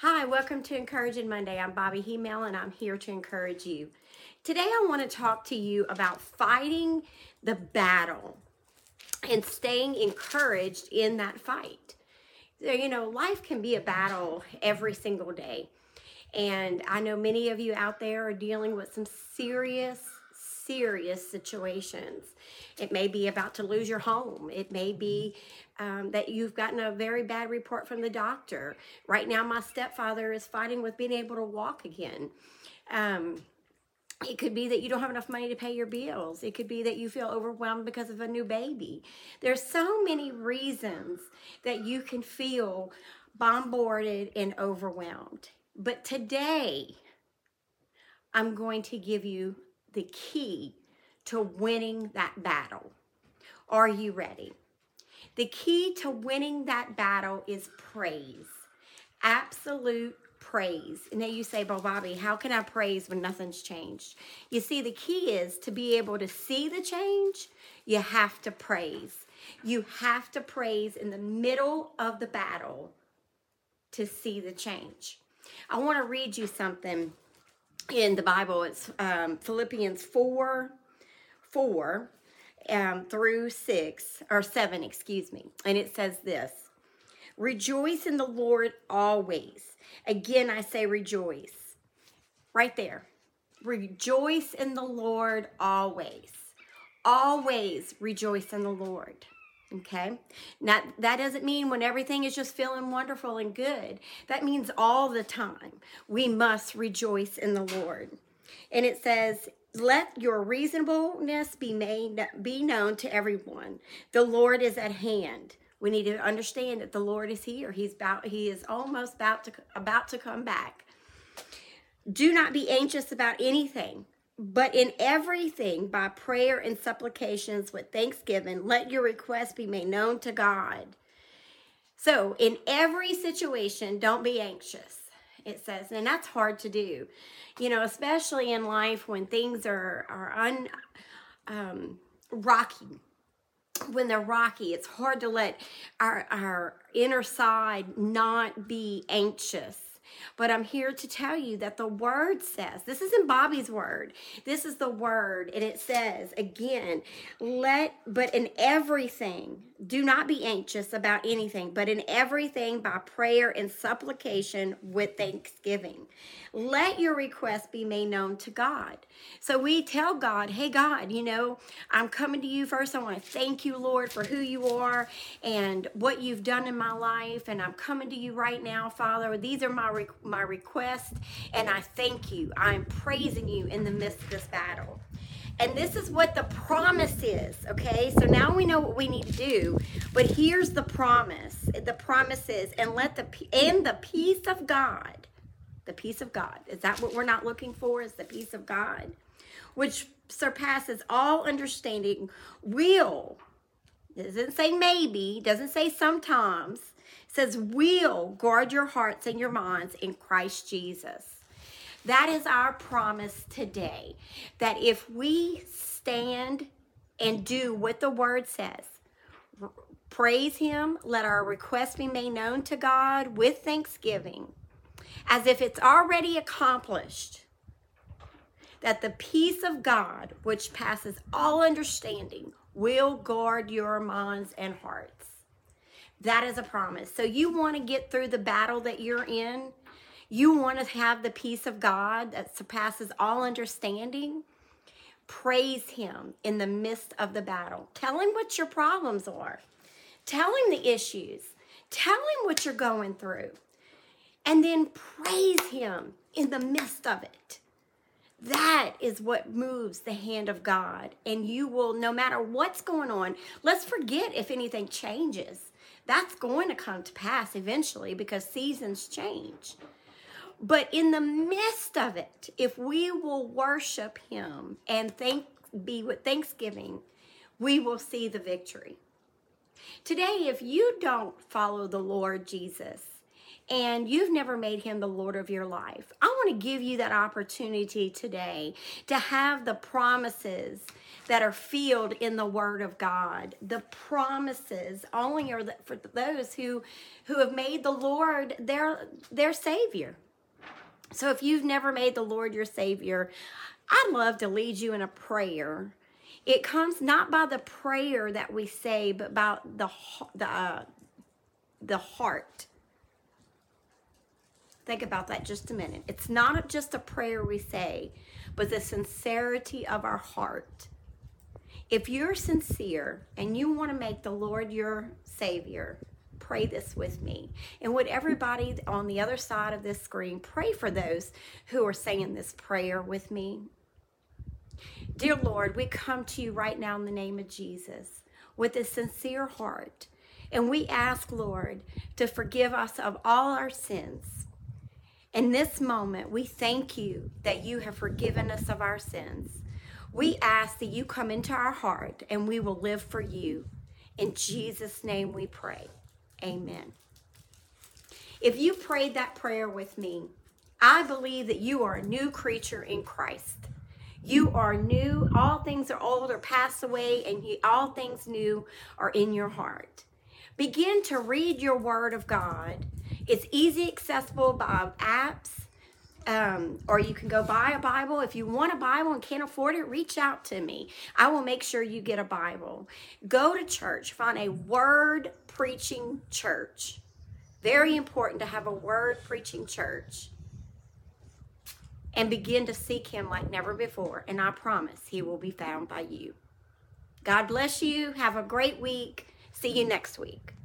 Hi, welcome to Encouraging Monday. I'm Bobbie Himel and I'm here to encourage you. Today I want to talk to you about fighting the battle and staying encouraged in that fight. You know, life can be a battle every single day. And I know many of you out there are dealing with some serious serious situations. It may be about to lose your home. It may be um, that you've gotten a very bad report from the doctor. Right now, my stepfather is fighting with being able to walk again. Um, it could be that you don't have enough money to pay your bills. It could be that you feel overwhelmed because of a new baby. There's so many reasons that you can feel bombarded and overwhelmed. But today, I'm going to give you the key to winning that battle. Are you ready? The key to winning that battle is praise. Absolute praise. And then you say, Well, Bobbie, how can I praise when nothing's changed? You see, the key is to be able to see the change, you have to praise. You have to praise in the middle of the battle to see the change. I want to read you something in the Bible. It's um, Philippians 4 4 um, through 6, or 7, excuse me. And it says this Rejoice in the Lord always. Again, I say rejoice. Right there. Rejoice in the Lord always. Always rejoice in the Lord. Okay. Now, that doesn't mean when everything is just feeling wonderful and good. That means all the time we must rejoice in the Lord. And it says, let your reasonableness be made be known to everyone. The Lord is at hand. We need to understand that the Lord is here. He's about he is almost about to about to come back. Do not be anxious about anything, but in everything, by prayer and supplications with thanksgiving, let your requests be made known to God. So, in every situation, don't be anxious. It says, and that's hard to do, you know, especially in life when things are are un um, rocky. When they're rocky, it's hard to let our our inner side not be anxious but I'm here to tell you that the word says, this isn't Bobbie's word. This is the word. And it says, again, let, but in everything, do not be anxious about anything, but in everything by prayer and supplication with thanksgiving. Let your request be made known to God. So we tell God, hey, God, you know, I'm coming to you first. I want to thank you, Lord, for who you are and what you've done in my life. And I'm coming to you right now, Father. These are my, my request, and I thank you. I'm praising you in the midst of this battle. And this is what the promise is, okay? So now we know what we need to do, but here's the promise. The promise is, and let the and the peace of God, the peace of God. Is that what we're not looking for? Is the peace of God, which surpasses all understanding, will doesn't say maybe, doesn't say sometimes. Says will guard your hearts and your minds in Christ Jesus. That is our promise today. That if we stand and do what the word says, praise Him, let our requests be made known to God with thanksgiving, as if it's already accomplished, that the peace of God, which passes all understanding, will guard your minds and hearts. That is a promise. So you want to get through the battle that you're in you want to have the peace of God that surpasses all understanding? Praise Him in the midst of the battle. Tell Him what your problems are. Tell Him the issues. Tell Him what you're going through. And then praise Him in the midst of it. That is what moves the hand of God. And you will, no matter what's going on, let's forget if anything changes. That's going to come to pass eventually because seasons change. But in the midst of it, if we will worship Him and thank, be with thanksgiving, we will see the victory. Today, if you don't follow the Lord Jesus and you've never made him the Lord of your life, I want to give you that opportunity today to have the promises that are filled in the Word of God. The promises only are for those who who have made the Lord their their Savior. So if you've never made the Lord your Savior, I'd love to lead you in a prayer. It comes not by the prayer that we say, but by the the uh, the heart. Think about that just a minute. It's not just a prayer we say, but the sincerity of our heart. If you're sincere and you want to make the Lord your Savior, pray this with me. And would everybody on the other side of this screen pray for those who are saying this prayer with me? Dear Lord, we come to you right now in the name of Jesus with a sincere heart. And we ask, Lord, to forgive us of all our sins. In this moment, we thank you that you have forgiven us of our sins. We ask that you come into our heart and we will live for you. In Jesus' name we pray. Amen. If you prayed that prayer with me, I believe that you are a new creature in Christ. You are new. All things are old or passed away, and all things new are in your heart. Begin to read your Word of God. It's easy accessible by apps um, or you can go buy a Bible. If you want a Bible and can't afford it, reach out to me. I will make sure you get a Bible. Go to church, find a word preaching church. Very important to have a word preaching church. And begin to seek Him like never before. And I promise He will be found by you. God bless you. Have a great week. See you next week.